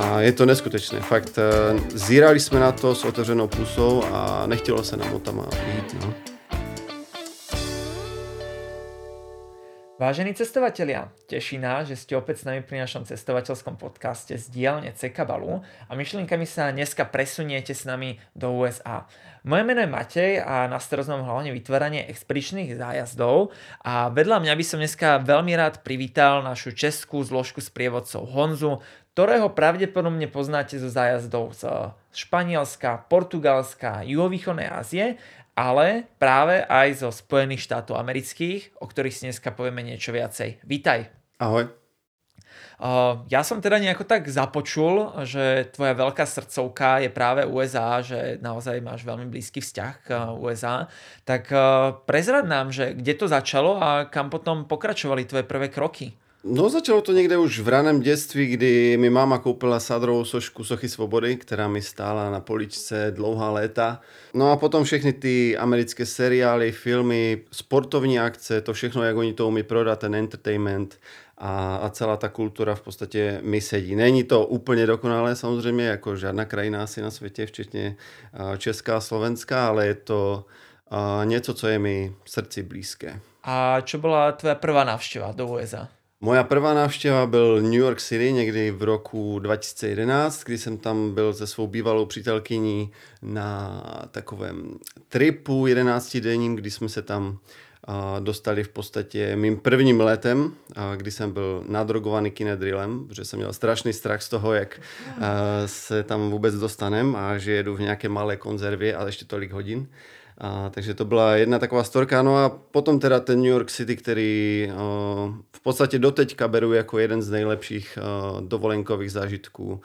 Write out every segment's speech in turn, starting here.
A je to neskutečné. Fakt, eh, zírali jsme na to s otevřenou pusou a nechtělo se nám o tam jít. No. Vážení cestovatelia, teší nás, že ste opäť s nami pri našom cestovateľskom podcaste z dielne Cekabalu a myšlienkami sa dneska presuniete s nami do USA. Moje meno je Matej a na starost mám hlavne vytváranie expedičných zájazdov a vedľa mňa by som dneska veľmi rád privítal našu českú zložku s prievodcov Honzu, ktorého pravdepodobne poznáte zo zájazdov z Španielska, Portugalska, juhovýchodnej Ázie ale práve aj zo Spojených štátov amerických, o ktorých si dneska povieme niečo viacej. Vítaj. Ahoj. Uh, ja som teda nejako tak započul, že tvoja veľká srdcovka je práve USA, že naozaj máš veľmi blízky vzťah k USA. Tak uh, prezrad nám, že kde to začalo a kam potom pokračovali tvoje prvé kroky? No začalo to někde už v raném dětství, kdy mi máma koupila sadrovou sošku Sochy svobody, která mi stála na poličce dlouhá léta. No a potom všechny ty americké seriály, filmy, sportovní akce, to všechno, jak oni to umí prodat, ten entertainment a, a celá ta kultura v podstatě mi sedí. Není to úplně dokonalé samozřejmě, jako žádná krajina asi na světě, včetně Česká a Slovenská, ale je to něco, co je mi srdci blízké. A čo byla tvoje prvá návštěva do USA? Moja prvá návštěva byl New York City někdy v roku 2011, kdy jsem tam byl se svou bývalou přítelkyní na takovém tripu 11 denním, kdy jsme se tam dostali v podstatě mým prvním letem, kdy jsem byl nadrogovaný kinedrillem, protože jsem měl strašný strach z toho, jak se tam vůbec dostanem a že jedu v nějaké malé konzervě a ještě tolik hodin. A, takže to byla jedna taková storka. No a potom teda ten New York City, který o, v podstatě doteďka beru jako jeden z nejlepších o, dovolenkových zážitků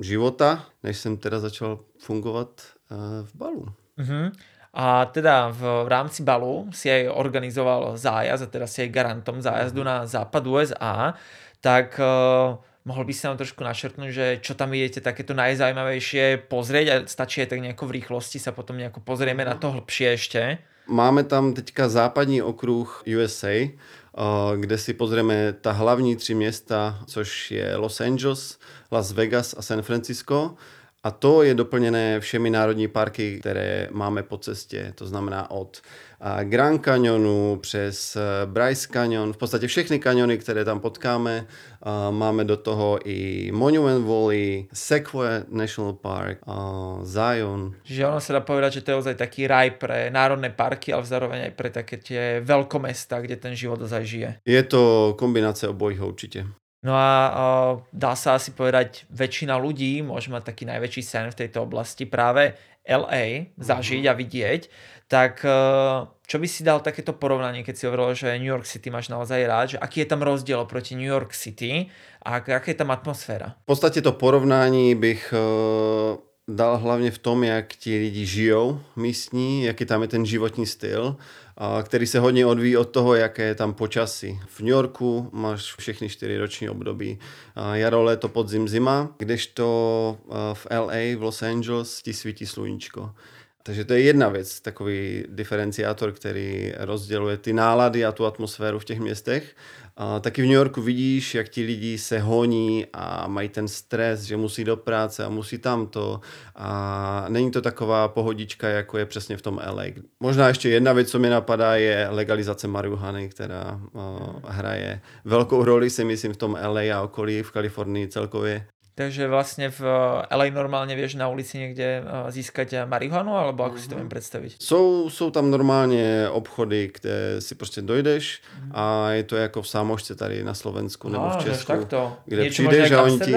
života, než jsem teda začal fungovat o, v balu. Mm-hmm. A teda v, v rámci balu si aj organizoval zájazd a teda si aj garantom zájazdu mm-hmm. na západ USA, tak uh, Mohl by si nám trošku našrtnúť, že čo tam vidíte takéto najzajímavější pozrieť a stačí aj tak nejako v rýchlosti sa potom nejako pozrieme na to hlbšie ešte. Máme tam teďka západní okruh USA, kde si pozrieme ta hlavní tři města, což je Los Angeles, Las Vegas a San Francisco. A to je doplněné všemi národní parky, které máme po cestě. To znamená od Grand Canyonu přes Bryce Canyon, v podstatě všechny kaniony, které tam potkáme. Máme do toho i Monument Valley, Sequoia National Park, Zion. Že ono se dá povedať, že to je ozaj taký raj pre národné parky, ale zároveň aj pre také tie veľkomesta, kde ten život ozaj žije. Je to kombinace obojího určitě. No a uh, dá sa asi povedať, väčšina ľudí môže mať taký najväčší sen v tejto oblasti práve LA zažiť a vidieť. Tak uh, čo by si dal takéto porovnanie, keď si hovoril, že New York City máš naozaj rád, že aký je tam rozdiel proti New York City a aká je tam atmosféra? V podstatě to porovnání bych uh, dal hlavně v tom, jak ti lidi žijou místní, jaký tam je ten životní styl který se hodně odvíjí od toho, jaké je tam počasí. V New Yorku máš všechny čtyři roční období. Jaro, léto, podzim, zima, kdežto v LA, v Los Angeles ti svítí sluníčko. Takže to je jedna věc, takový diferenciátor, který rozděluje ty nálady a tu atmosféru v těch městech. A taky v New Yorku vidíš, jak ti lidi se honí a mají ten stres, že musí do práce a musí tamto. A není to taková pohodička, jako je přesně v tom LA. Možná ještě jedna věc, co mi napadá, je legalizace marihuany, která uh, hraje velkou roli, si myslím, v tom LA a okolí, v Kalifornii celkově. Takže vlastně v eh, LA normálně věž na ulici někde eh, získat marihuanu, alebo jak si to mám představit? Jsou, jsou tam normálně obchody, kde si prostě dojdeš mm. a je to jako v Sámošce tady na Slovensku nebo v Česku, kde Něco přijdeš a oni ti...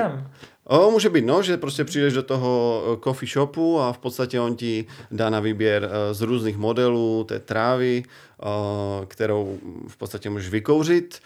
O, může být, no, že prostě přijdeš do toho eh, coffee shopu a v podstatě on ti dá na výběr z různých modelů té trávy, kterou v podstatě můžeš vykouřit,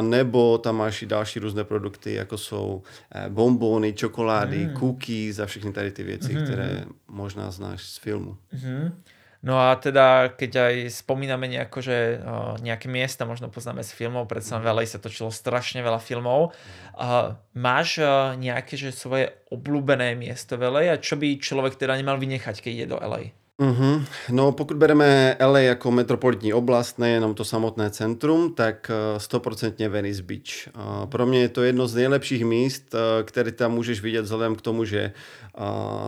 nebo tam máš i další různé produkty, jako jsou eh, bombony, čokolády, mm. cookies a všechny tady ty věci, mm. které možná znáš z filmu. Mm. No a teda, keď aj spomíname nejako, že uh, nejaké miesta možno poznáme z filmov, predsa v LA sa točilo strašne veľa filmov. Uh, máš uh, nejaké že svoje obľúbené miesto v LA a čo by človek teda nemal vynechať, keď ide do LA? Uh-huh. No pokud bereme LA jako metropolitní oblast, nejenom to samotné centrum, tak eh, stoprocentně Venice Beach. Pro mě je to jedno z nejlepších míst, eh, které tam můžeš vidět vzhledem k tomu, že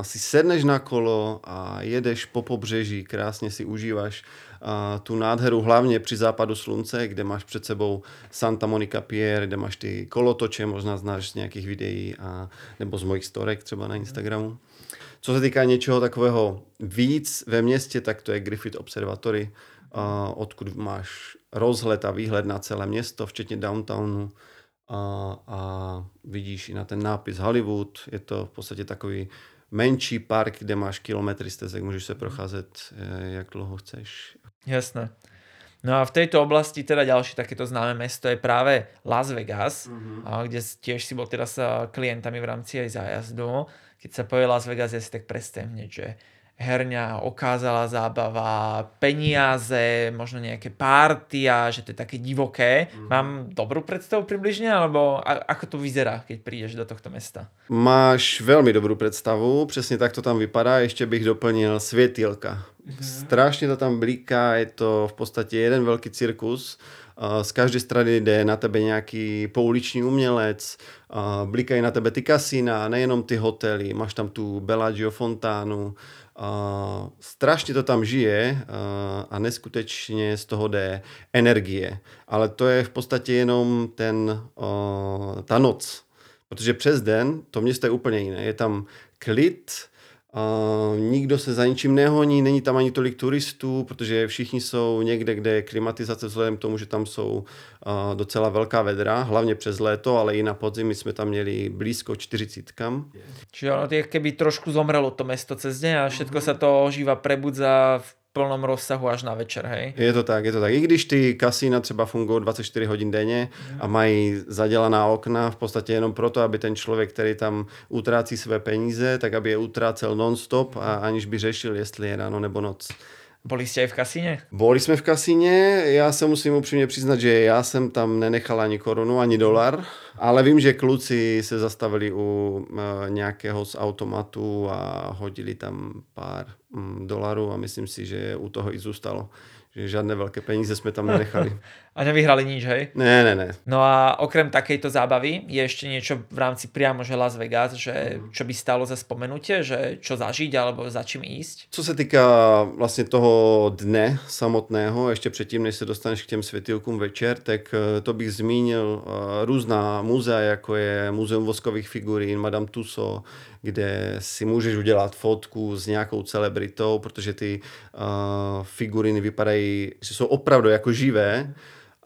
si sedneš na kolo a jedeš po pobřeží, krásně si užíváš tu nádheru, hlavně při západu slunce, kde máš před sebou Santa Monica Pier, kde máš ty kolotoče, možná znáš z nějakých videí a, nebo z mojich storek třeba na Instagramu. Co se týká něčeho takového víc ve městě, tak to je Griffith Observatory, odkud máš rozhled a výhled na celé město, včetně downtownu a, a vidíš i na ten nápis Hollywood. Je to v podstatě takový menší park, kde máš kilometry stezek, můžeš se procházet, eh, jak dlouho chceš. Jasné. No a v tejto oblasti teda ďalšie takéto známe mesto je práve Las Vegas, mm-hmm. kde tiež si bol teda s klientami v rámci aj zájazdu. Keď sa povie Las Vegas, ja si tak predstavím že herňa, okázala zábava, peniaze, možno nejaké párty a že to je také divoké. Mm. Mám dobrú predstavu približne, alebo ako to vyzerá, keď prídeš do tohto mesta? Máš veľmi dobrú predstavu, přesně tak to tam vypadá. Ještě bych doplnil světilka. Mm. Strašně to tam blíká, je to v podstatě jeden velký cirkus. Z každé strany jde na tebe nějaký pouliční umělec, blikají na tebe ty kasína, nejenom ty hotely, máš tam tu Bellagio fontánu, Uh, strašně to tam žije uh, a neskutečně z toho jde energie. Ale to je v podstatě jenom ten, uh, ta noc. Protože přes den to město je úplně jiné. Je tam klid, Uh, nikdo se za ničím nehoní, není tam ani tolik turistů, protože všichni jsou někde, kde je klimatizace vzhledem k tomu, že tam jsou uh, docela velká vedra, hlavně přes léto, ale i na podzim my jsme tam měli blízko 40. Čiže ono je keby trošku zomrelo to mesto cez deň a všetko mm-hmm. sa to ožíva, prebudza v plnom rozsahu až na večer, hej? Je to tak, je to tak. I když ty kasína třeba fungují 24 hodin denně a mají zadělaná okna v podstatě jenom proto, aby ten člověk, který tam utrácí své peníze, tak aby je utrácel non-stop a aniž by řešil, jestli je ráno nebo noc. Boli jste v kasíně? Boli jsme v kasíně, já se musím upřímně přiznat, že já jsem tam nenechal ani korunu, ani dolar, ale vím, že kluci se zastavili u e, nějakého z automatu a hodili tam pár mm, dolarů a myslím si, že u toho i zůstalo že žiadne veľké peníze sme tam nenechali. A nevyhrali nič, hej? Ne, ne, ne. No a okrem takejto zábavy je ešte niečo v rámci priamo, že Las Vegas, že mhm. čo by stalo za spomenutie, že čo zažiť alebo za čím ísť? Co se týká vlastně toho dne samotného, ještě předtím, než se dostaneš k těm světilkům večer, tak eh, to bych zmínil eh, různá muzea, jako je Muzeum voskových figurín, Madame Tussauds, kde si můžeš udělat fotku s nějakou celebritou, protože ty uh, figuriny vypadají, že jsou opravdu jako živé.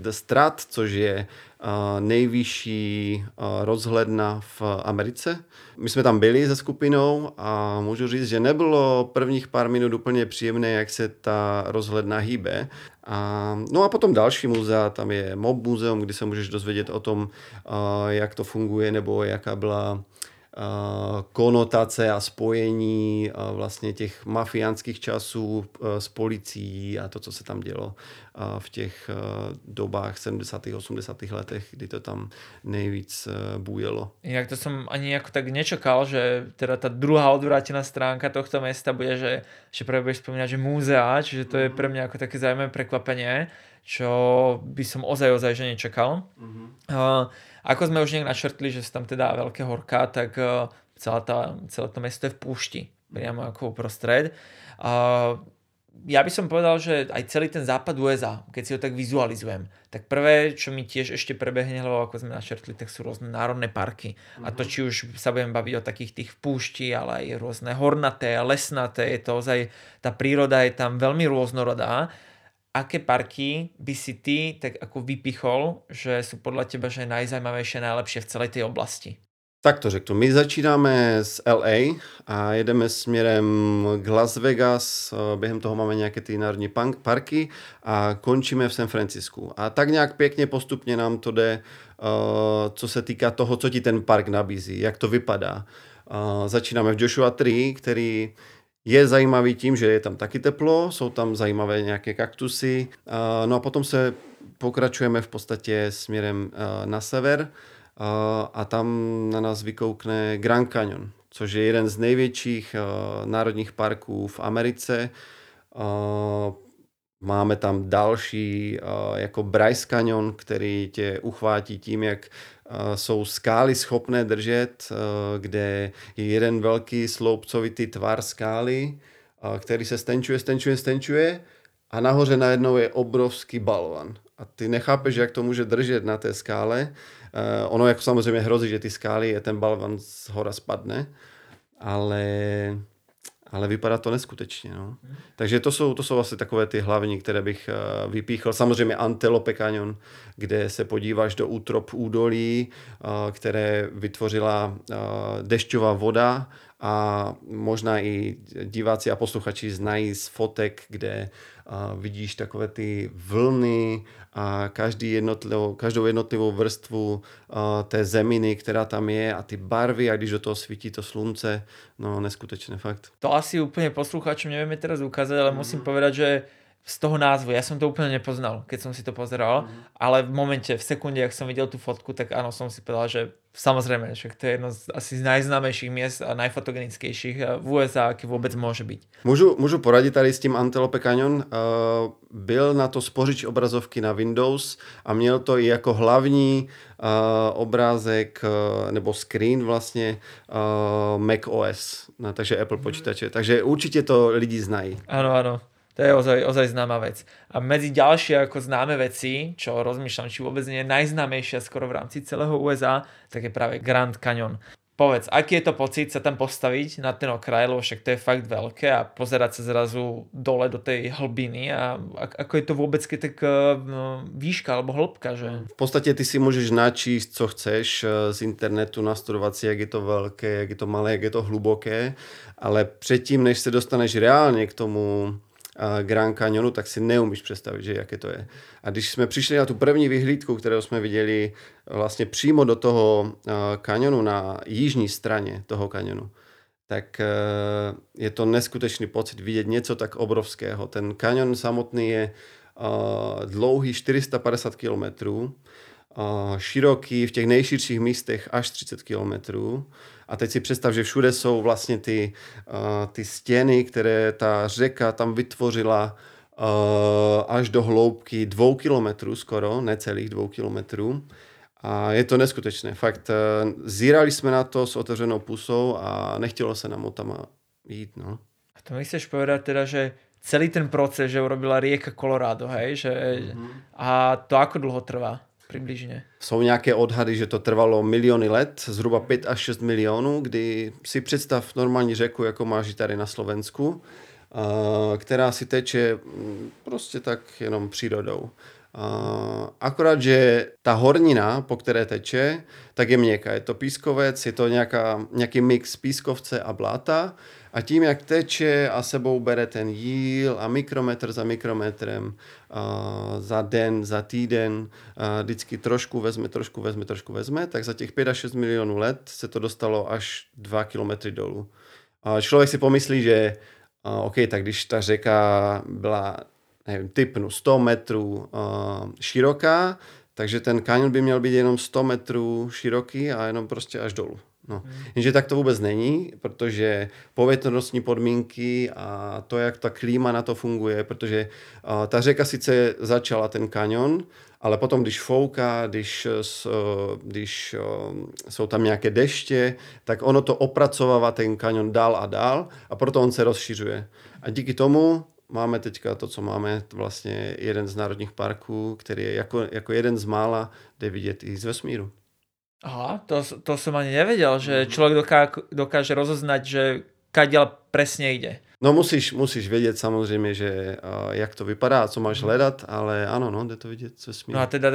The Strat, což je uh, nejvyšší uh, rozhledna v Americe. My jsme tam byli se skupinou a můžu říct, že nebylo prvních pár minut úplně příjemné, jak se ta rozhledna hýbe. A, no a potom další muzea, tam je Mob muzeum, kde se můžeš dozvědět o tom, uh, jak to funguje nebo jaká byla konotace a spojení vlastně těch mafiánských časů s policií a to, co se tam dělo v těch dobách 70. 80. letech, kdy to tam nejvíc bujelo. Inak to som ani jako tak nečakal, že teda ta druhá odvrátená stránka tohto mesta bude, že, že práve budeš spomínať, že múzea, čiže to je pre mňa ako také zaujímavé prekvapenie, čo by som ozaj, ozaj, že nečakal. Mm-hmm. Uh, ako sme už nejak načrtli, že sú tam teda veľké horká, tak uh, celá tá, celé to mesto je v púšti, priamo ako uprostred. Uh, ja by som povedal, že aj celý ten západ USA, keď si ho tak vizualizujem, tak prvé, čo mi tiež ešte prebehne, lebo ako sme načrtli, tak sú rôzne národné parky. Mm-hmm. A to, mhm. či už sa budem baviť o takých tých púšti, ale aj rôzne hornaté, lesnaté, je to ozaj, tá príroda je tam veľmi rôznorodá aké parky by si ty tak ako vypichol, že jsou podle teba že najzajímavější, najlepší v celé té oblasti? Tak to řeknu. My začínáme z LA a jedeme směrem k Las Vegas. Během toho máme nějaké ty národní parky a končíme v San Francisku. A tak nějak pěkně postupně nám to jde, co se týká toho, co ti ten park nabízí, jak to vypadá. Začínáme v Joshua Tree, který je zajímavý tím, že je tam taky teplo, jsou tam zajímavé nějaké kaktusy, no a potom se pokračujeme v podstatě směrem na sever a tam na nás vykoukne Grand Canyon, což je jeden z největších národních parků v Americe. Máme tam další, jako Bryce Canyon, který tě uchvátí tím, jak jsou skály schopné držet, uh, kde je jeden velký sloupcovitý tvar skály, který se stenčuje, stenčuje, stenčuje a nahoře najednou je obrovský balvan. A ty nechápeš, jak to může držet na té skále. ono jako samozřejmě hrozí, že ty skály je ten balvan z hora spadne, ale ale vypadá to neskutečně. No. Hmm. Takže to jsou, to jsou asi takové ty hlavní, které bych uh, vypíchl. Samozřejmě Antelope Canyon, kde se podíváš do útrop údolí, uh, které vytvořila uh, dešťová voda a možná i diváci a posluchači znají z fotek, kde uh, vidíš takové ty vlny a každý jednotlivou, každou jednotlivou vrstvu uh, té zeminy, která tam je a ty barvy a když do toho svítí to slunce, no neskutečné fakt. To asi úplně posluchačům nevíme teraz ukázat, ale mm. musím povedať, že z toho názvu. Ja som to úplne nepoznal, keď som si to pozeral, mm. ale v momente, v sekunde, ak som videl tú fotku, tak áno, som si povedal, že samozrejme, že to je jedno z asi z najznámejších miest a najfotogenickejších v USA, aký vôbec môže byť. Můžu, můžu poradit tady s tím Antelope Canyon. Uh, byl na to spořič obrazovky na Windows a měl to i jako hlavní uh, obrázek uh, nebo screen vlastně uh, Mac OS, no, takže Apple mhm. počítače. Takže určitě to lidi znají. Ano, ano. To je ozaj, ozaj známa vec. A medzi ďalšie ako známe veci, čo rozmýšľam, či vôbec nie je najznámejšia skoro v rámci celého USA, tak je práve Grand Canyon. Povedz, aký je to pocit sa tam postaviť na ten okraj, lebo však to je fakt veľké a pozerať sa zrazu dole do tej hlbiny a ako je to vôbec tak no, výška alebo hĺbka, že? V podstatě ty si můžeš načíst, co chceš eh, z internetu, nastudovat si, jak je to velké, jak je to malé, jak je to hluboké, ale předtím, než se dostaneš reálně k tomu Grand Canyonu, tak si neumíš představit, že jaké to je. A když jsme přišli na tu první vyhlídku, kterou jsme viděli vlastně přímo do toho kanionu na jižní straně toho kanionu, tak e, je to neskutečný pocit vidět něco tak obrovského. Ten kanion samotný je dlouhý 450 kilometrů, široký v těch nejširších místech až 30 kilometrů a teď si představ, že všude jsou vlastně ty, ty stěny, které ta řeka tam vytvořila až do hloubky dvou kilometrů skoro, necelých dvou kilometrů. A je to neskutečné. Fakt, uh, zírali jsme na to s otevřenou pusou a nechtělo se nám o tam jít. No. A to mi chceš povedať teda, že celý ten proces, že urobila rieka Colorado, hej, že mm-hmm. a to ako dlho trvá? Přibližně. Jsou nějaké odhady, že to trvalo miliony let, zhruba 5 až 6 milionů, kdy si představ normální řeku, jako máš tady na Slovensku, která si teče mm, prostě tak jenom přírodou. Akorát, že ta hornina, po které teče, tak je měkká. Je to pískovec, je to nějaká, nějaký mix pískovce a bláta a tím, jak teče a sebou bere ten jíl a mikrometr za mikrometrem, a za den, za týden, a vždycky trošku vezme, trošku vezme, trošku vezme, tak za těch 5 až 6 milionů let se to dostalo až 2 kilometry dolů. A člověk si pomyslí, že a OK, tak když ta řeka byla, nevím, typnu 100 metrů a, široká, takže ten kanion by měl být jenom 100 metrů široký a jenom prostě až dolů. No. Hmm. Jenže tak to vůbec není, protože povětrnostní podmínky a to, jak ta klíma na to funguje, protože uh, ta řeka sice začala ten kanion, ale potom, když fouká, když, uh, když uh, jsou tam nějaké deště, tak ono to opracovává ten kanion dál a dál a proto on se rozšiřuje. A díky tomu máme teďka to, co máme, vlastně jeden z národních parků, který je jako, jako jeden z mála, jde vidět i z vesmíru. Aha, to, to som ani nevedel, že mhm. človek doká, dokáže rozoznať, že kadiaľ presne ide. No musíš, musíš vědět samozřejmě, že uh, jak to vypadá, co máš mhm. hledat, ale ano, no, jde to vidět, co smí. No a teda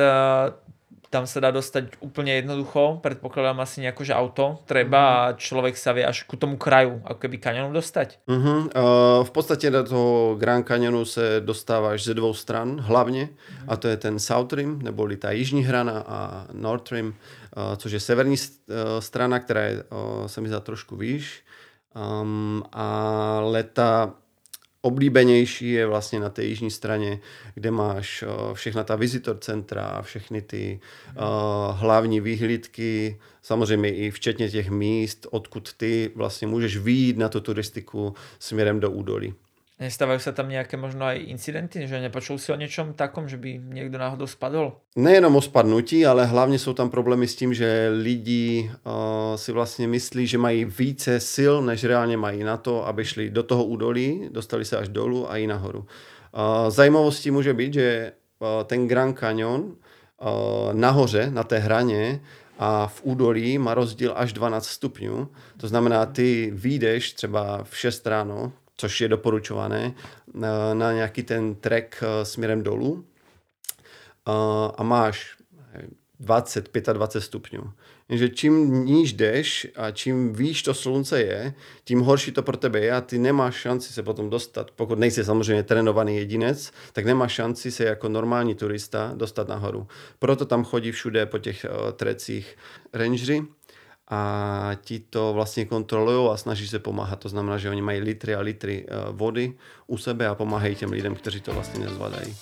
tam sa dá dostať úplne jednoducho, predpokladám asi nejako, že auto treba mm. a človek sa vie až ku tomu kraju, ako keby kanionu dostať. Mm-hmm. Uh, v podstatě do toho Grand Canyonu se dostáváš ze dvou stran hlavně mm. a to je ten South Rim, neboli ta jižní hrana a North Rim, uh, což je severní uh, strana, která je, uh, se mi zdá trošku výš. Um, ale ta oblíbenější je vlastně na té jižní straně, kde máš uh, všechna ta visitor centra, všechny ty uh, hlavní výhlídky, samozřejmě i včetně těch míst, odkud ty vlastně můžeš výjít na tu turistiku směrem do údolí. Nestávajú sa tam nejaké možno aj incidenty, že nepočul si o niečom takom, že by niekto náhodou spadol? Nejenom o spadnutí, ale hlavně jsou tam problémy s tím, že lidi uh, si vlastně myslí, že mají více sil, než reálně mají na to, aby šli do toho údolí, dostali se až dolů a i nahoru. Uh, zajímavostí může být, že uh, ten Grand Canyon uh, nahoře, na té hraně, a v údolí má rozdíl až 12 stupňů. To znamená, ty výjdeš třeba v 6 ráno, což je doporučované, na, na nějaký ten trek eh, směrem dolů a máš 20, 25 stupňů. Jenže čím níž jdeš a čím výš to slunce je, tím horší to pro tebe je a ty nemáš šanci se potom dostat. Pokud nejsi samozřejmě trénovaný jedinec, tak nemáš šanci se jako normální turista dostat nahoru. Proto tam chodí všude po těch trecích rangery, a ti to vlastně kontrolují a snaží se pomáhat. To znamená, že oni mají litry a litry eh, vody u sebe a pomáhají těm lidem, kteří to vlastně nezvládají.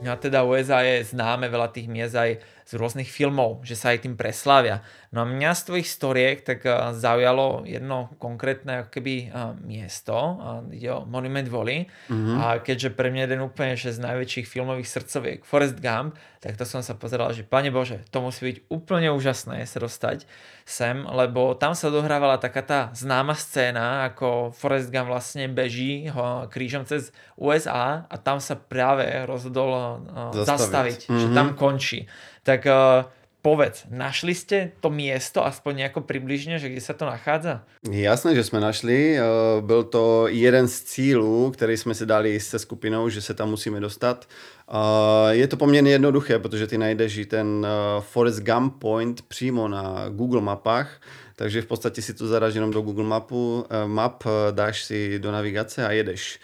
A teda USA je známe veľa tých miest aj z rôznych filmov, že sa aj tým preslávia. No a mňa z tvojich storiek tak eh, zaujalo jedno konkrétne ako keby eh, miesto, ide o Monument Valley mm-hmm. a keďže pre mňa jeden úplne že z najväčších filmových srdcoviek Forest Gump, tak to som sa pozeral, že pane Bože, to musí byť úplne úžasné sa dostať sem, lebo tam sa dohrávala taká tá známa scéna, ako Forrest Gump vlastne beží ho krížom cez USA a tam sa práve rozhodol zastaviť, zastaviť mm-hmm. že tam končí. Tak uh, povedz, našli jste to město aspoň jako přibližně, že kde se to nachází? Jasné, že jsme našli. Eh, byl to jeden z cílů, který jsme si dali se skupinou, že se tam musíme dostat. Eh, je to poměrně jednoduché, protože ty najdeš i ten Forest Gump Point přímo na Google mapách, takže v podstatě si to zadáš jenom do Google Mapu, map, dáš si do navigace a jedeš.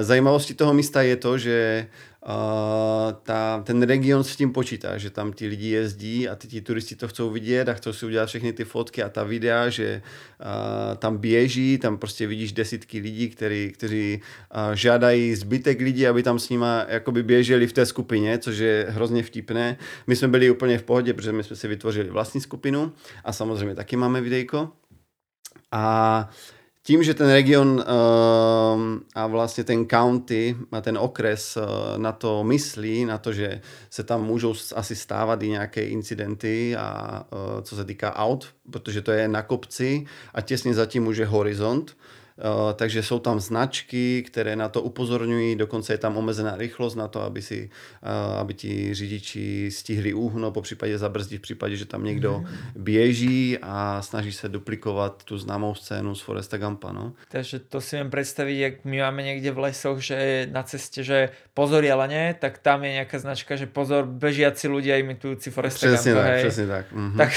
Zajímavostí toho místa je to, že Uh, ta, ten region s tím počítá, že tam ti lidi jezdí a ty ti turisti to chcou vidět a chcou si udělat všechny ty fotky a ta videa, že uh, tam běží, tam prostě vidíš desítky lidí, který, kteří uh, žádají zbytek lidí, aby tam s nima jakoby běželi v té skupině, což je hrozně vtipné. My jsme byli úplně v pohodě, protože my jsme si vytvořili vlastní skupinu a samozřejmě taky máme videjko. A tím, že ten region uh, a vlastně ten county a ten okres uh, na to myslí, na to, že se tam můžou asi stávat i nějaké incidenty a uh, co se týká aut, protože to je na kopci a těsně zatím už je horizont, Eh, takže jsou tam značky, které na to upozorňují, dokonce je tam omezená rychlost na to, aby, si, eh, aby ti řidiči stihli uhnout, po případě zabrzdit v případě, že tam někdo mm. běží a snaží se duplikovat tu známou scénu z Foresta Gampa. No. Takže to si viem představit, jak my máme někde v lesoch, že na cestě, že pozor jelene, tak tam je nějaká značka, že pozor bežiaci ľudia imitující Foresta přesně Gampa. Tak, přesně tak. Mm-hmm. Tak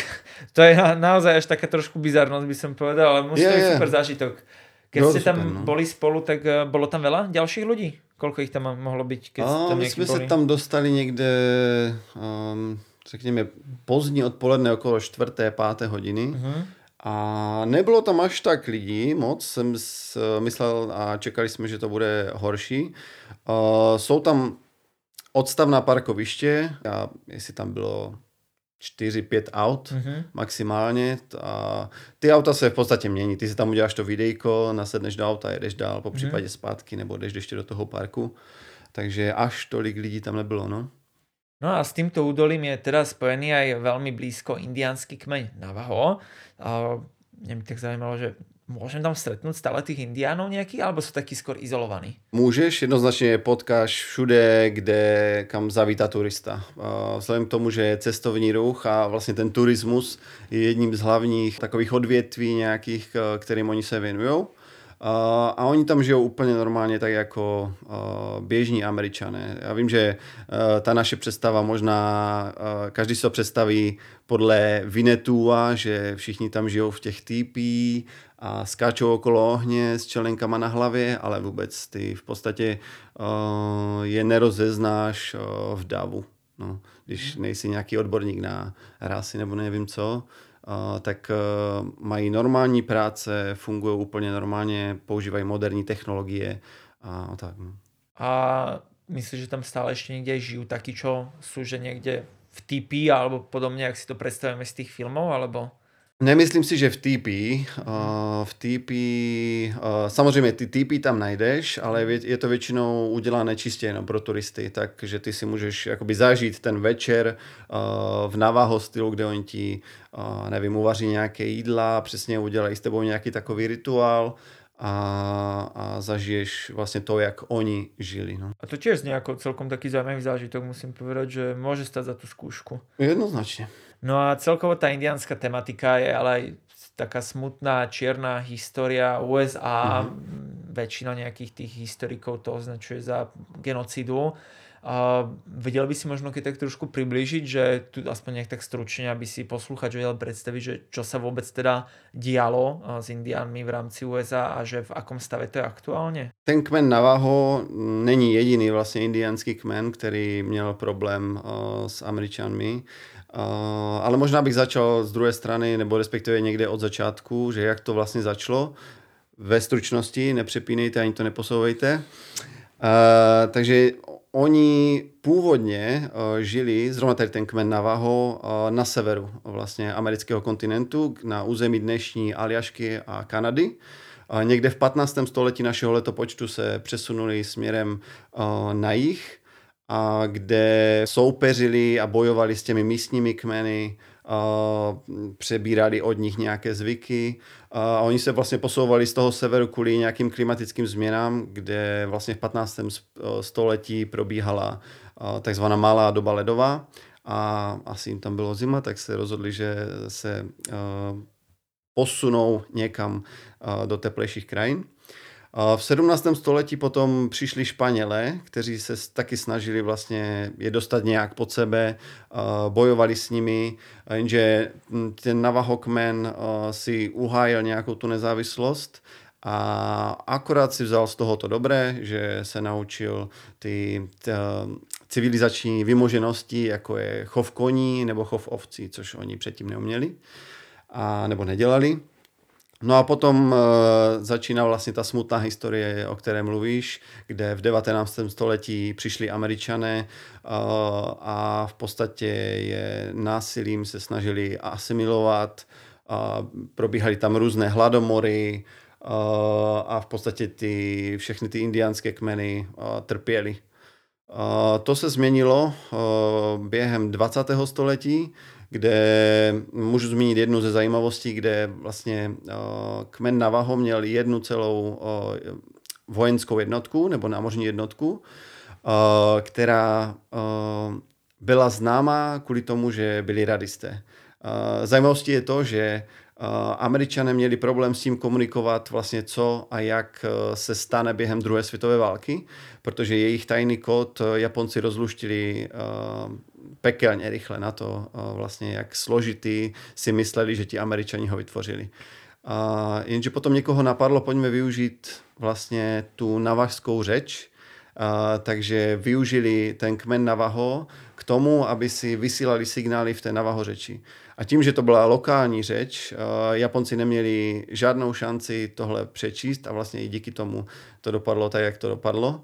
to je na, naozaj až taká trošku bizarnosť, by som povedal, ale musí to být super zážitok. Keď no, ste tam super, no. boli spolu, tak uh, bolo tam veľa ďalších ľudí? Koľko ich tam mohlo? Keď A, tam my jsme boli? se tam dostali někde, um, řekněme, pozdní odpoledne okolo čtvrté, páté hodiny. Uh-huh. A nebylo tam až tak lidí moc, jsem myslel a čekali jsme, že to bude horší. Uh, jsou tam odstavná parkoviště, a jestli tam bylo 4-5 aut mm-hmm. maximálně a ty auta se v podstatě mění. Ty si tam uděláš to videjko, nasedneš do auta, jedeš dál, po mhm. případě mm-hmm. zpátky nebo jdeš ještě do toho parku. Takže až tolik lidí tam nebylo, no. No a s týmto údolím je teda spojený aj veľmi blízko indiánsky kmeň Navajo. A mňa mi tak zajímalo, že Môžem tam stretnúť stále tých indiánov nejakých, alebo sú takí skôr izolovaní? Můžeš, jednoznačně potkáš všude, kde kam zavítá turista. Vzhledem k tomu, že je cestovní ruch a vlastně ten turismus je jedním z hlavních takových odvětví nějakých, kterým oni se věnují. A oni tam žijou úplně normálně, tak jako běžní američané. Já vím, že ta naše představa možná, každý si to představí podle Vinetua, že všichni tam žijou v těch týpí a skáčou okolo ohně s čelenkama na hlavě, ale vůbec ty v podstatě je nerozeznáš v davu. No, když nejsi nějaký odborník na rasy nebo nevím co, tak mají normální práce, fungují úplně normálně, používají moderní technologie a tak. No. A myslíš, že tam stále ještě někde žijí taky, čo jsou, že někde v TP alebo podobně, jak si to představíme z těch filmů, alebo? Nemyslím si, že v TP. Uh, v TP, uh, samozřejmě ty TP tam najdeš, ale je to většinou udělané čistě jenom pro turisty, takže ty si můžeš jakoby zažít ten večer uh, v Navaho stylu, kde oni ti, nevím, uvaří nějaké jídla, přesně udělají s tebou nějaký takový rituál a, a zažiješ vlastně to, jak oni žili. No. A to tiež znie ako celkom taký zaujímavý zážitok, musím povedať, že môže stať za tú skúšku. Jednoznačne. No a celkovo tá indiánska tematika je ale aj taká smutná, čierna história USA. Mm-hmm. Väčšina nejakých tých historikov to označuje za genocidu. A vedel by si možno keď tak trošku priblížiť, že tu aspoň nejak tak stručne, aby si posluchač vedel predstaviť, že čo sa vôbec teda dialo s Indiánmi v rámci USA a že v akom stave to je aktuálně? Ten kmen Navajo není jediný vlastně indiánský kmen, který měl problém uh, s Američanmi. Uh, ale možná bych začal z druhé strany, nebo respektive někde od začátku, že jak to vlastně začalo. Ve stručnosti, nepřepínejte ani to neposouvejte. Uh, takže oni původně uh, žili, zrovna tady ten kmen Navaho, uh, na severu vlastně amerického kontinentu, na území dnešní Aljašky a Kanady. Někde v 15. století našeho letopočtu se přesunuli směrem uh, na jih, a kde soupeřili a bojovali s těmi místními kmeny, přebírali od nich nějaké zvyky a oni se vlastně posouvali z toho severu kvůli nějakým klimatickým změnám, kde vlastně v 15. století probíhala takzvaná malá doba ledová a asi jim tam bylo zima, tak se rozhodli, že se posunou někam do teplejších krajin. V 17. století potom přišli Španělé, kteří se taky snažili vlastně je dostat nějak pod sebe, bojovali s nimi, jenže ten Navahokmen si uhájil nějakou tu nezávislost a akorát si vzal z toho to dobré, že se naučil ty, ty civilizační vymoženosti, jako je chov koní nebo chov ovcí, což oni předtím neuměli a, nebo nedělali. No a potom uh, začíná vlastně ta smutná historie, o které mluvíš, kde v 19. století přišli američané uh, a v podstatě je násilím se snažili asimilovat, uh, probíhaly tam různé hladomory uh, a v podstatě ty, všechny ty indiánské kmeny trpěly. To se změnilo během 20. století, kde můžu zmínit jednu ze zajímavostí, kde vlastně uh, kmen Navaho měl jednu celou uh, vojenskou jednotku nebo námořní jednotku, uh, která byla známá kvůli tomu, že byli radisté. Zajímavostí je to, že Američané měli problém s tím komunikovat vlastně co a jak se stane během druhé světové války, protože jejich tajný kód Japonci rozluštili pekelně rychle na to, vlastně jak složitý si mysleli, že ti američani ho vytvořili. A jenže potom někoho napadlo, pojďme využít vlastně tu navažskou řeč, a, takže využili ten kmen Navaho k tomu, aby si vysílali signály v té Navaho řeči. A tím, že to byla lokální řeč, a, Japonci neměli žádnou šanci tohle přečíst a vlastně i díky tomu to dopadlo tak, jak to dopadlo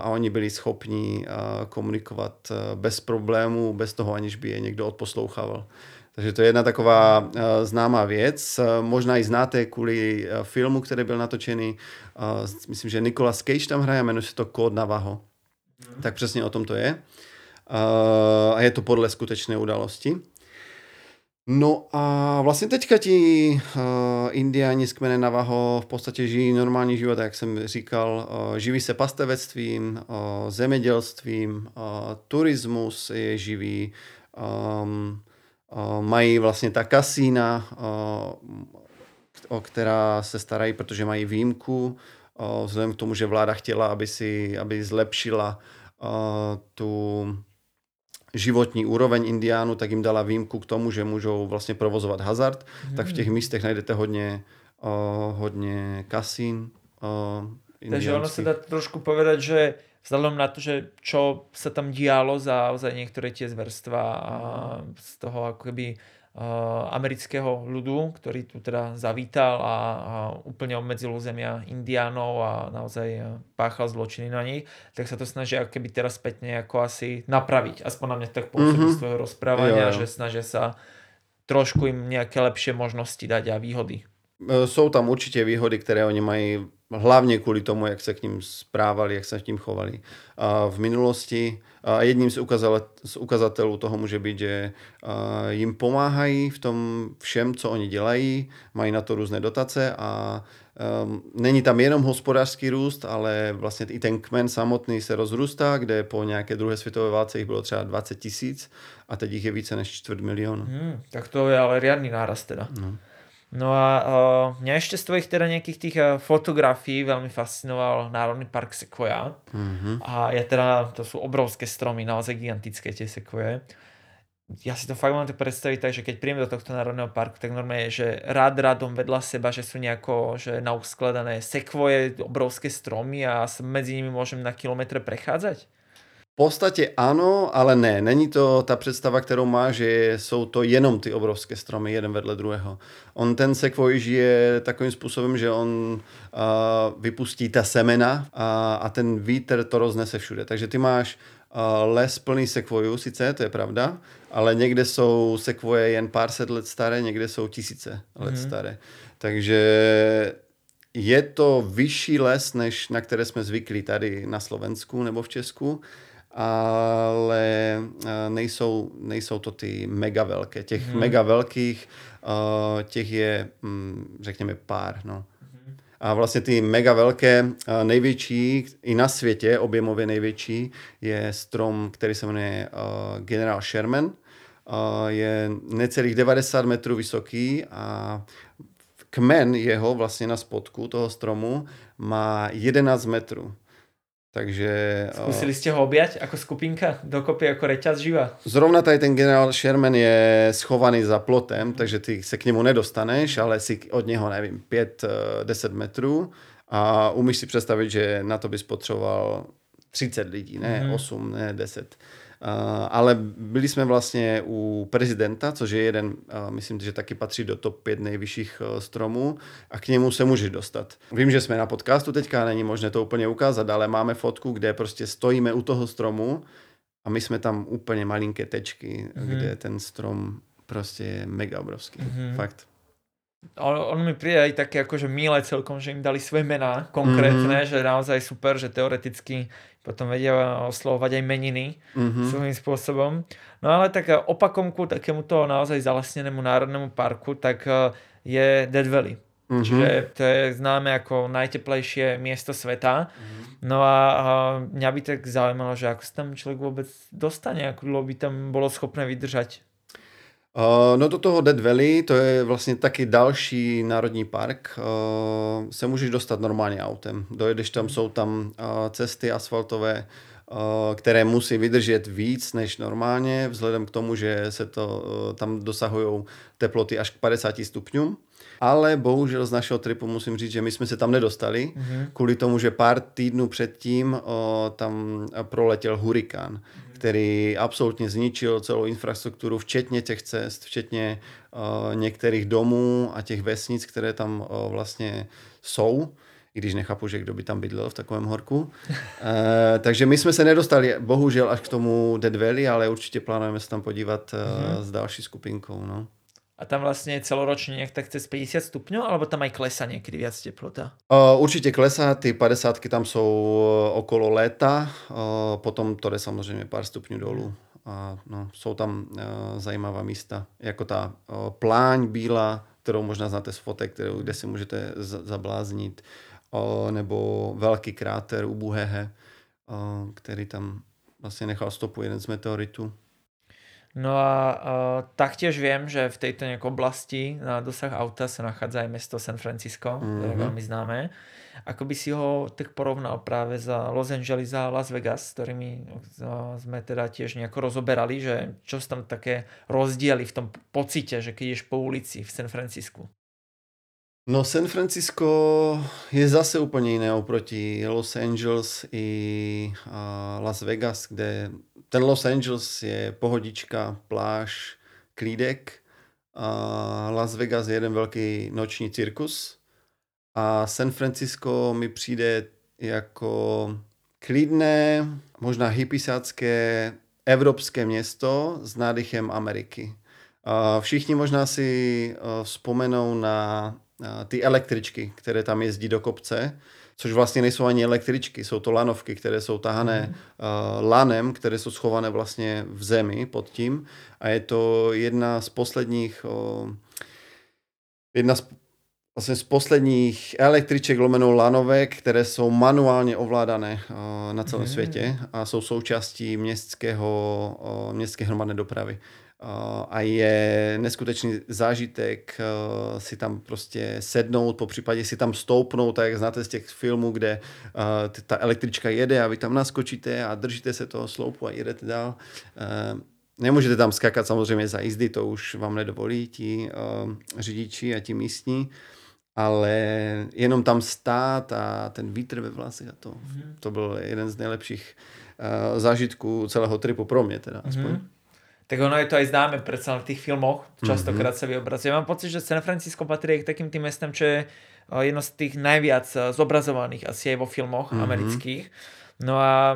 a oni byli schopni komunikovat bez problémů, bez toho, aniž by je někdo odposlouchával. Takže to je jedna taková známá věc. Možná i znáte kvůli filmu, který byl natočený. Myslím, že Nicolas Cage tam hraje, jmenuje se to Kód Navaho. Hmm. Tak přesně o tom to je. A je to podle skutečné události. No a vlastně teďka ti uh, indiáni z kmene Navaho v podstatě žijí normální život, jak jsem říkal. Uh, živí se pastevectvím, uh, zemědělstvím, uh, turismus je živý, um, uh, mají vlastně ta kasína, uh, o která se starají, protože mají výjimku, uh, vzhledem k tomu, že vláda chtěla, aby, si, aby zlepšila uh, tu životní úroveň indiánů, tak jim dala výjimku k tomu, že můžou vlastně provozovat hazard, hmm. tak v těch místech najdete hodně, uh, hodně kasín. Uh, Takže ono se dá trošku povedať, že vzhledem na to, že čo se tam dialo za, za některé tie zverstva a z toho akoby amerického ľudu, ktorý tu teda zavítal a, a úplne obmedzil územia indiánov a naozaj páchal zločiny na nich, tak sa to snažia keby teraz spätne ako asi napraviť. Aspoň na mňa tak pôsobí mm-hmm. z tvojho rozprávania, jo, jo. že snažia sa trošku im nejaké lepšie možnosti dať a výhody. Jsou tam určitě výhody, které oni mají hlavně kvůli tomu, jak se k ním správali, jak se k ním chovali. A v minulosti a jedním z, z ukazatelů toho může být, že jim pomáhají v tom všem, co oni dělají, mají na to různé dotace a um, není tam jenom hospodářský růst, ale vlastně i ten kmen samotný se rozrůstá, kde po nějaké druhé světové válce jich bylo třeba 20 tisíc a teď jich je více než čtvrt milionu. Hmm, tak to je ale riadný nárast teda. No. No a uh, mňa ešte z tvojich teda nejakých tých uh, fotografií veľmi fascinoval Národný park Sequoia. Mm-hmm. A ja teda, to sú obrovské stromy, naozaj gigantické tie sekvoje. Ja si to fakt mám tak predstaviť tak, že keď príjem do tohto národného parku, tak normálne je, že rád radom vedľa seba, že sú nejako že nauskladané sekvoje, obrovské stromy a medzi nimi môžem na kilometre prechádzať podstatě ano, ale ne. Není to ta představa, kterou má, že jsou to jenom ty obrovské stromy, jeden vedle druhého. On ten sekvoj žije takovým způsobem, že on uh, vypustí ta semena a, a ten vítr to roznese všude. Takže ty máš uh, les plný sekvojů, sice, to je pravda, ale někde jsou sekvoje jen pár set let staré, někde jsou tisíce let mm-hmm. staré. Takže je to vyšší les, než na které jsme zvyklí tady na Slovensku nebo v Česku ale eh, nejsou, nejsou to ty mega velké. Těch hmm. mega velkých, eh, těch je, hm, řekněme, pár. No. Hmm. A vlastně ty mega velké, eh, největší i na světě, objemově největší, je strom, který se jmenuje General Sherman. Je necelých 90 metrů vysoký a kmen jeho vlastně na spodku toho stromu má 11 metrů. Takže... Zkusili ste ho objať ako skupinka dokopy ako reťaz živa? Zrovna tady ten generál Sherman je schovaný za plotem, takže ty se k němu nedostaneš, ale si od něho, nevím, 5-10 eh, metrů a umíš si představit, že na to bys potřeboval 30 lidí, ne mm-hmm. 8, ne 10. Ale byli jsme vlastně u prezidenta, což je jeden, myslím, že taky patří do top 5 nejvyšších e, stromů a k němu se můžeš dostat. Vím, že jsme na podcastu teďka, není možné to úplně ukázat, ale máme fotku, kde prostě stojíme u toho stromu a my jsme tam úplně malinké tečky, mm-hmm. kde ten strom prostě je mega obrovský. Mm-hmm. Fakt. On, on mi príde aj také akože milé celkom, že im dali svoje mená konkrétne, mm-hmm. že naozaj super, že teoreticky potom vedia oslovovať aj meniny mm-hmm. svojím spôsobom. No ale tak opakom ku takémuto naozaj zalesnenému národnému parku, tak eh, je Dead Valley. Mm-hmm. Čiže to je známe ako najteplejšie miesto sveta. Mm-hmm. No a, a mňa by tak zaujímalo, že ako sa tam človek vôbec dostane, ako by tam bolo schopné vydržať. Uh, no do toho Dead Valley, to je vlastně taky další národní park, uh, se můžeš dostat normálně autem. Dojedeš tam, jsou tam uh, cesty asfaltové, které musí vydržet víc než normálně, vzhledem k tomu, že se to tam dosahují teploty až k 50 stupňům. Ale bohužel z našeho tripu musím říct, že my jsme se tam nedostali, mm-hmm. kvůli tomu, že pár týdnů předtím uh, tam proletěl hurikán. Který absolutně zničil celou infrastrukturu, včetně těch cest, včetně uh, některých domů a těch vesnic, které tam uh, vlastně jsou i když nechápu, že kdo by tam bydlel v takovém horku. E, takže my jsme se nedostali bohužel až k tomu Dead Valley, ale určitě plánujeme se tam podívat mm-hmm. s další skupinkou. No. A tam vlastně celoročně nějak tak cez 50 stupňů, alebo tam aj klesa někdy viac teplota? Uh, určitě klesá, ty 50 tam jsou uh, okolo léta, uh, potom to jde samozřejmě pár stupňů dolů. A no, jsou tam uh, zajímavá místa, jako ta uh, pláň bílá, kterou možná znáte z fotek, kterou, kde si můžete zabláznit, uh, nebo velký kráter u Buhehe, uh, který tam vlastně nechal stopu jeden z meteoritů. No a uh, taktiež viem, že v tejto oblasti na dosah auta sa nachádza aj mesto San Francisco, mm-hmm. ktoré je mhm. veľmi známe. Ako by si ho tak porovnal práve za Los Angeles a Las Vegas, s ktorými uh, sme teda tiež nejako rozoberali, že čo sú tam také rozdiely v tom pocite, že keď ideš po ulici v San Francisku? No San Francisco je zase úplně jiné oproti Los Angeles i Las Vegas, kde ten Los Angeles je pohodička, pláž, klídek A Las Vegas je jeden velký noční cirkus. A San Francisco mi přijde jako klidné, možná hypisácké evropské město s nádychem Ameriky. Všichni možná si vzpomenou na ty električky, které tam jezdí do kopce, což vlastně nejsou ani električky, jsou to lanovky, které jsou tahané mm. uh, lanem, které jsou schované vlastně v zemi pod tím a je to jedna z posledních uh, jedna z, vlastně z posledních električek lomenou lanovek, které jsou manuálně ovládané uh, na celém mm. světě a jsou součástí městského, uh, městské hromadné dopravy a je neskutečný zážitek si tam prostě sednout, po případě si tam stoupnout, tak jak znáte z těch filmů, kde ta električka jede a vy tam naskočíte a držíte se toho sloupu a jedete dál. Nemůžete tam skakat samozřejmě za jízdy, to už vám nedovolí ti řidiči a ti místní, ale jenom tam stát a ten vítr ve vlasech a to, mm. to byl jeden z nejlepších zážitků celého tripu pro mě teda aspoň. Mm tak ono je to aj známe predsa v tých filmoch, častokrát mm-hmm. sa vyobrazuje. Mám pocit, že San Francisco patrí k takým tým mestam, čo je eh, jedno z tých najviac eh, zobrazovaných asi aj vo filmoch mm-hmm. amerických. No a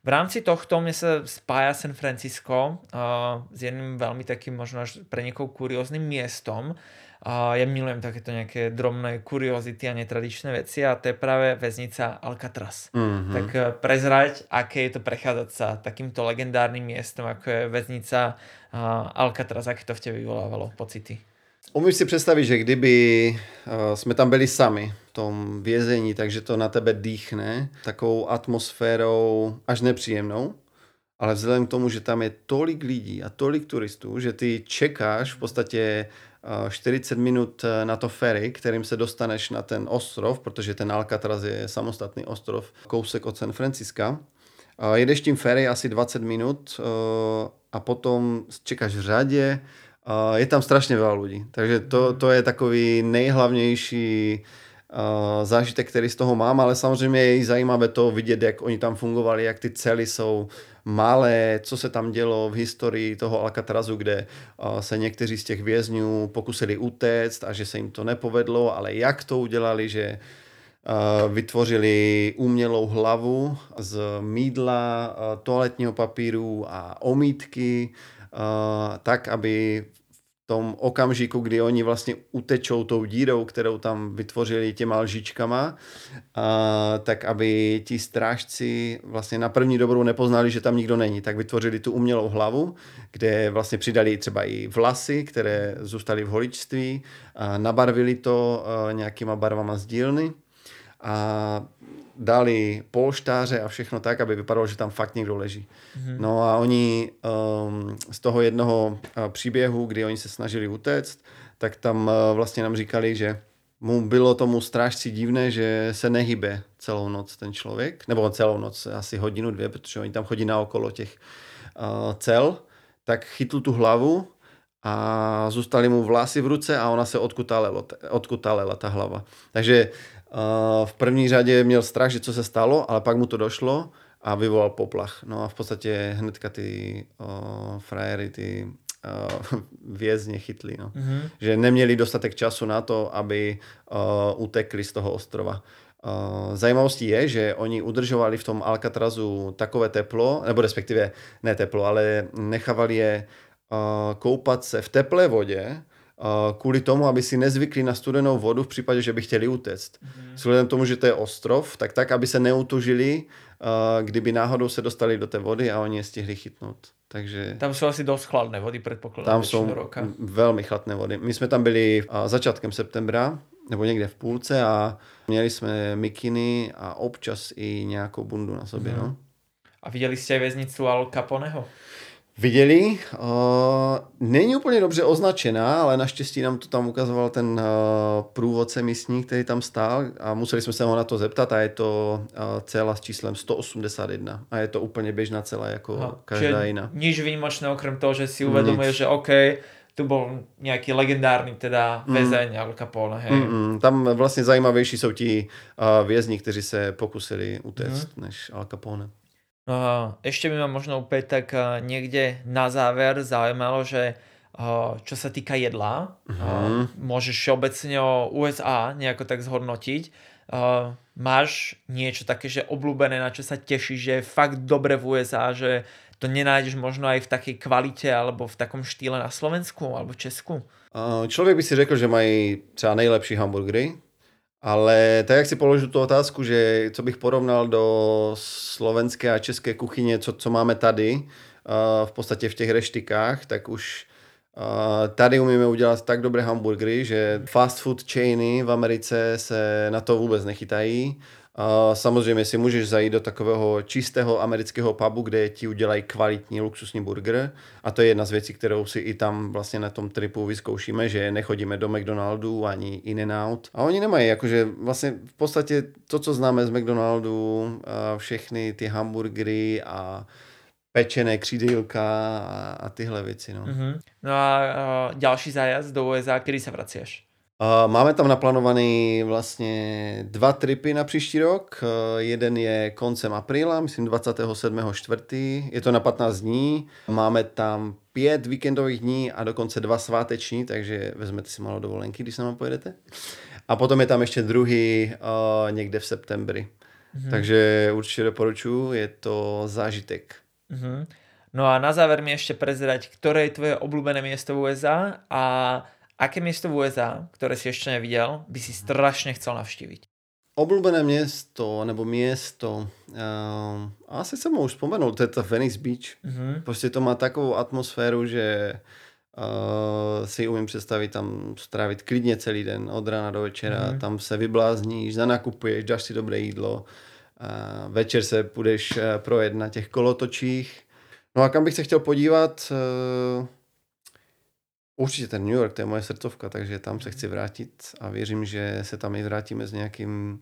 v rámci tohto mne sa spája San Francisco uh, s jedným veľmi takým možno až pre niekoho kurióznym miestom, a ja milujem takéto nejaké drobné kuriozity a netradičné veci a to je práve väznica Alcatraz. Mm-hmm. Tak eh, prezrať, aké je to prechádzať sa takýmto legendárnym miestom, ako je väznica Alcatraz, aké to v tebe vyvolávalo pocity? Umíš si představit, že kdyby uh, jsme tam byli sami v tom vězení, takže to na tebe dýchne takovou atmosférou až nepříjemnou, ale vzhledem k tomu, že tam je tolik lidí a tolik turistů, že ty čekáš v podstatě 40 minut eh, na to ferry, kterým se dostaneš na ten ostrov, protože ten Alcatraz je samostatný ostrov, kousek od San Franciska. Jedeš tím ferry asi 20 minut eh, a potom čekáš v řadě. Je tam strašně veľa lidí, takže to, to je takový nejhlavnější zážitek, který z toho mám, ale samozřejmě je zajímavé to vidět, jak oni tam fungovali, jak ty cely jsou malé, co se tam dělo v historii toho Alcatrazu, kde uh, se někteří z těch vězňů pokusili utéct a že se jim to nepovedlo, ale jak to udělali, že uh, vytvořili umělou hlavu z mídla, toaletního papíru a omítky, tak, aby tom okamžiku, kdy oni vlastně utečou tou dírou, kterou tam vytvořili těma lžičkama, a, tak aby ti strážci vlastně na první dobrou nepoznali, že tam nikdo není, tak vytvořili tu umělou hlavu, kde vlastně přidali třeba i vlasy, které zůstaly v holičství, a nabarvili to a, nějakýma barvama z dílny a dali polštáře a všechno tak, aby vypadalo, že tam fakt někdo leží. Mm-hmm. No a oni um, z toho jednoho uh, příběhu, kdy oni se snažili utéct, tak tam uh, vlastně nám říkali, že mu bylo tomu strážci divné, že se nehybe celou noc ten člověk, nebo celou noc, asi hodinu, dvě, protože oni tam chodí na okolo těch uh, cel, tak chytl tu hlavu a zůstaly mu vlasy v ruce a ona se odkutalela, odkutalela ta hlava. Takže v první řadě měl strach, že co se stalo, ale pak mu to došlo a vyvolal poplach. No a v podstatě hnedka ty uh, frajery, ty uh, vězně chytli. No. Mm-hmm. Že neměli dostatek času na to, aby uh, utekli z toho ostrova. Uh, zajímavostí je, že oni udržovali v tom Alcatrazu takové teplo, nebo respektive ne teplo, ale nechávali je uh, koupat se v teplé vodě, kvůli tomu, aby si nezvykli na studenou vodu v případě, že by chtěli utéct. Mm. Vzhledem tomu, že to je ostrov, tak tak, aby se neutužili, kdyby náhodou se dostali do té vody a oni je stihli chytnout. Takže... Tam jsou asi dost chladné vody, předpokládám. Tam jsou roka. velmi chladné vody. My jsme tam byli začátkem septembra, nebo někde v půlce a měli jsme mikiny a občas i nějakou bundu na sobě. Mm. No. A viděli jste věznicu Al Caponeho? Viděli. Uh, není úplně dobře označená, ale naštěstí nám to tam ukazoval ten uh, průvodce místní, který tam stál a museli jsme se ho na to zeptat a je to uh, cela s číslem 181 a je to úplně běžná cela jako Aha, každá jiná. Nič výjimočné okrem toho, že si uvědomuje, že OK, tu byl nějaký legendární teda mm. väzeň Al Capone, hej. Mm, mm, tam vlastně zajímavější jsou ti uh, vězni, kteří se pokusili utéct, mm. než Al Capone. Ešte by ma možno úplne tak niekde na záver zaujímalo, že čo sa týka jedla. Uh-huh. Môžeš všeobecne o USA nejako tak zhodnotiť. Máš niečo také, že obľúbené, na čo sa tešíš, že je fakt dobre v USA, že to nenájdeš možno aj v takej kvalite alebo v takom štýle na Slovensku alebo Česku? Člověk by si řekl, že mají třeba nejlepší hamburgery, ale tak jak si položil tu otázku, že co bych porovnal do slovenské a české kuchyně, co, co máme tady, v podstatě v těch reštikách, tak už Tady umíme udělat tak dobré hamburgery, že fast food chainy v Americe se na to vůbec nechytají. Samozřejmě si můžeš zajít do takového čistého amerického pubu, kde ti udělají kvalitní luxusní burger a to je jedna z věcí, kterou si i tam vlastně na tom tripu vyzkoušíme, že nechodíme do McDonaldu ani In-N-Out a oni nemají, jakože vlastně v podstatě to, co známe z McDonaldu, všechny ty hamburgery a pečené křídýlka a, a tyhle věci. No, mm-hmm. no a uh, další zájazd do USA, kdy se vracíš? Uh, máme tam naplánovaný vlastně dva tripy na příští rok. Uh, jeden je koncem apríla, myslím 27.4. Je to na 15 dní. Máme tam pět víkendových dní a dokonce dva sváteční, takže vezmete si malo dovolenky, když se nám pojedete. A potom je tam ještě druhý uh, někde v septembri. Mm-hmm. Takže určitě doporučuji, je to zážitek. Uh-huh. No a na záver mi ešte prezerať, ktoré je tvoje obľúbené miesto v USA a aké miesto v USA, ktoré si ešte neviděl, by si strašně chcel navštíviť? Oblúbené město nebo město, uh, asi jsem ho už vzpomenul, to je ta Venice Beach. Uh-huh. Prostě to má takovou atmosféru, že uh, si umím představit tam strávit klidně celý den, od rána do večera, uh-huh. tam se vyblázníš, zanakupuješ, dáš si dobré jídlo, večer se půjdeš eh, projet na těch kolotočích. No a kam bych se chtěl podívat? Eh, určitě ten New York, to je moje srdcovka, takže tam se chci vrátit a věřím, že se tam i vrátíme s nějakým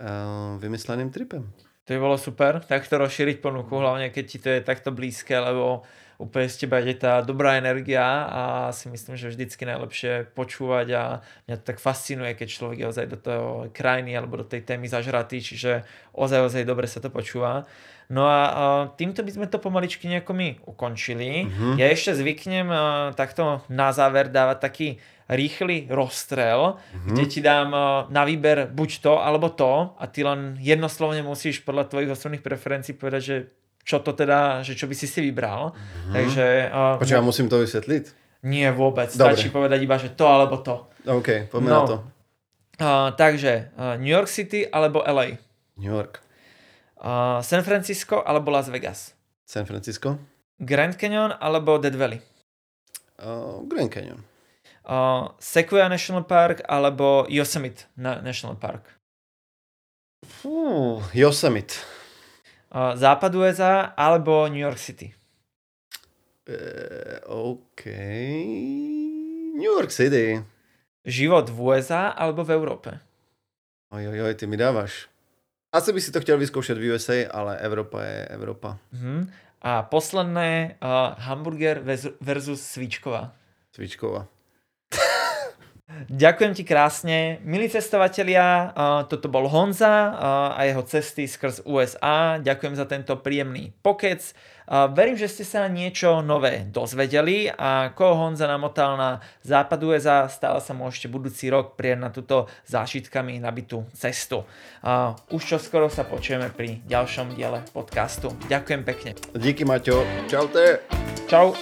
uh, vymysleným tripem. To by bylo super, tak to rozšířit ponuku, hlavně keď ti to je takto blízké, lebo úplně z teba je ta dobrá energia a si myslím, že vždycky najlepšie počúvať a mňa to tak fascinuje, keď člověk je ozaj do toho krajiny alebo do tej témy zažratý, čiže ozaj, ozaj dobre sa to počúva. No a, a týmto by sme to pomaličky nejako my ukončili. Mm-hmm. Ja ešte zvyknem a, takto na záver dávať taký rýchly rozstrel, mm-hmm. kde ti dám a, na výber buď to, alebo to a ty len jednoslovne musíš podľa tvojich osobných preferencií povedať, že čo to teda, že čo by si si vybral. Mm-hmm. Takže... Uh, Počkej, ja musím to vysvetliť? Nie vôbec, Dobre. stačí povedať iba, že to alebo to. OK, poďme no. na to. Uh, takže uh, New York City alebo LA? New York. Uh, San Francisco alebo Las Vegas? San Francisco. Grand Canyon alebo Dead Valley? Uh, Grand Canyon. Uh, Sequoia National Park alebo Yosemite National Park? Uh, Yosemite. Západ USA alebo New York City? Uh, OK. New York City. Život v USA alebo v Európe? Ojojoj, ty mi dávaš. Asi by si to chtěl vyzkoušet v USA, ale Evropa je Evropa. Uh-huh. A posledné, uh, hamburger versus svíčková. Svíčková. Ďakujem ti krásne. Milí cestovatelia, toto bol Honza a jeho cesty skrz USA. Ďakujem za tento príjemný pokec. Verím, že ste sa niečo nové dozvedeli a koho Honza namotal na západ USA, stále sa môžete budúci rok prijať na túto zážitkami nabitú cestu. Už čo skoro sa počujeme pri ďalšom diele podcastu. Ďakujem pekne. Díky Maťo. Čaute. Čau.